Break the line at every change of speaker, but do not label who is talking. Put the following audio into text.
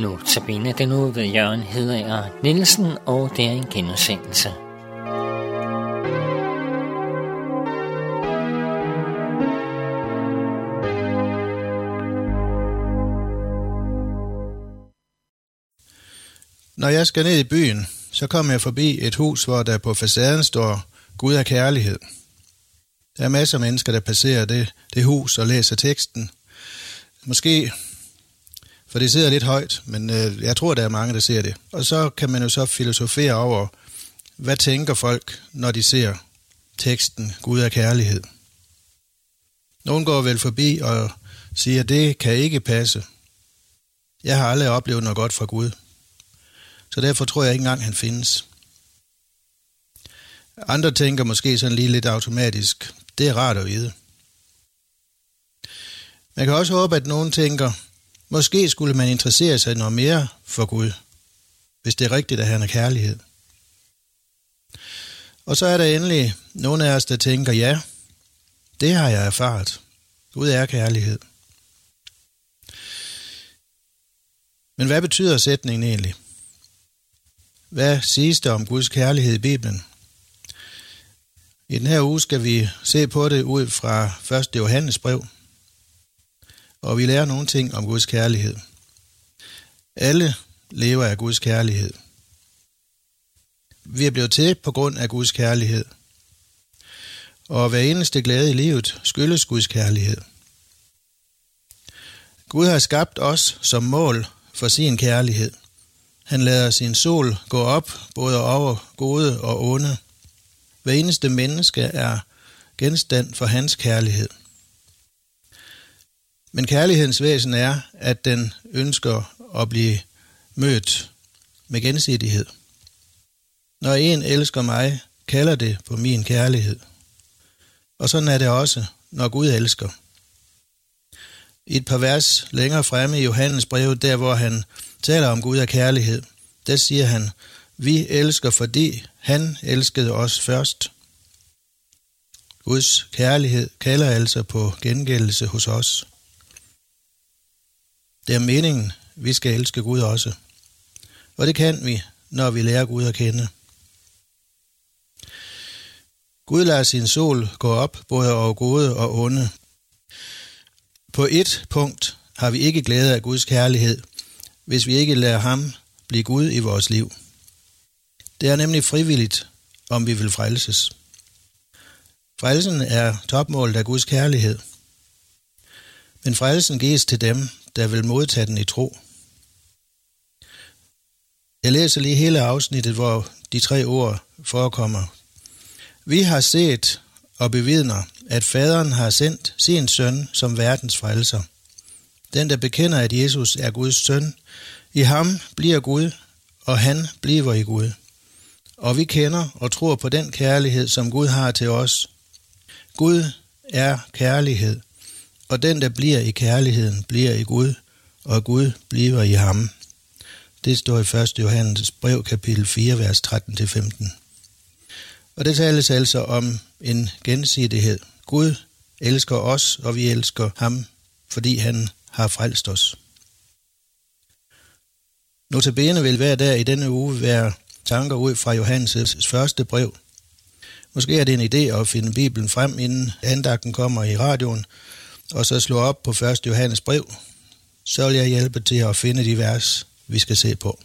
Notabene den uge ved Jørgen Hedager Nielsen, og det er en genudsendelse.
Når jeg skal ned i byen, så kommer jeg forbi et hus, hvor der på facaden står Gud er kærlighed. Der er masser af mennesker, der passerer det, det hus og læser teksten. Måske for det sidder lidt højt, men øh, jeg tror, der er mange, der ser det. Og så kan man jo så filosofere over, hvad tænker folk, når de ser teksten Gud er kærlighed. Nogen går vel forbi og siger, det kan ikke passe. Jeg har aldrig oplevet noget godt fra Gud. Så derfor tror jeg ikke engang, han findes. Andre tænker måske sådan lige lidt automatisk, det er rart at vide. Man kan også håbe, at nogen tænker, Måske skulle man interessere sig noget mere for Gud, hvis det er rigtigt, at han er kærlighed. Og så er der endelig nogle af os, der tænker, ja, det har jeg erfaret. Gud er kærlighed. Men hvad betyder sætningen egentlig? Hvad siges der om Guds kærlighed i Bibelen? I den her uge skal vi se på det ud fra 1. Johannes brev, og vi lærer nogle ting om Guds kærlighed. Alle lever af Guds kærlighed. Vi er blevet til på grund af Guds kærlighed. Og hver eneste glæde i livet skyldes Guds kærlighed. Gud har skabt os som mål for sin kærlighed. Han lader sin sol gå op både over gode og onde. Hver eneste menneske er genstand for hans kærlighed. Men kærlighedens væsen er, at den ønsker at blive mødt med gensidighed. Når en elsker mig, kalder det på min kærlighed. Og sådan er det også, når Gud elsker. I et par vers længere fremme i Johannes brev, der hvor han taler om Gud og kærlighed, der siger han, vi elsker, fordi han elskede os først. Guds kærlighed kalder altså på gengældelse hos os. Det er meningen, vi skal elske Gud også. Og det kan vi, når vi lærer Gud at kende. Gud lader sin sol gå op, både over gode og onde. På et punkt har vi ikke glæde af Guds kærlighed, hvis vi ikke lader ham blive Gud i vores liv. Det er nemlig frivilligt, om vi vil frelses. Frelsen er topmålet af Guds kærlighed. Men frelsen gives til dem, der vil modtage den i tro. Jeg læser lige hele afsnittet, hvor de tre ord forekommer. Vi har set og bevidner, at faderen har sendt sin søn som verdens frelser. Den, der bekender, at Jesus er Guds søn, i ham bliver Gud, og han bliver i Gud. Og vi kender og tror på den kærlighed, som Gud har til os. Gud er kærlighed, og den, der bliver i kærligheden, bliver i Gud, og Gud bliver i ham. Det står i 1. Johannes brev, kapitel 4, vers 13-15. Og det tales altså om en gensidighed. Gud elsker os, og vi elsker ham, fordi han har frelst os. Notabene vil hver dag i denne uge være tanker ud fra Johannes' første brev. Måske er det en idé at finde Bibelen frem, inden andagten kommer i radioen, og så slå op på 1. Johannes brev, så vil jeg hjælpe til at finde de vers, vi skal se på.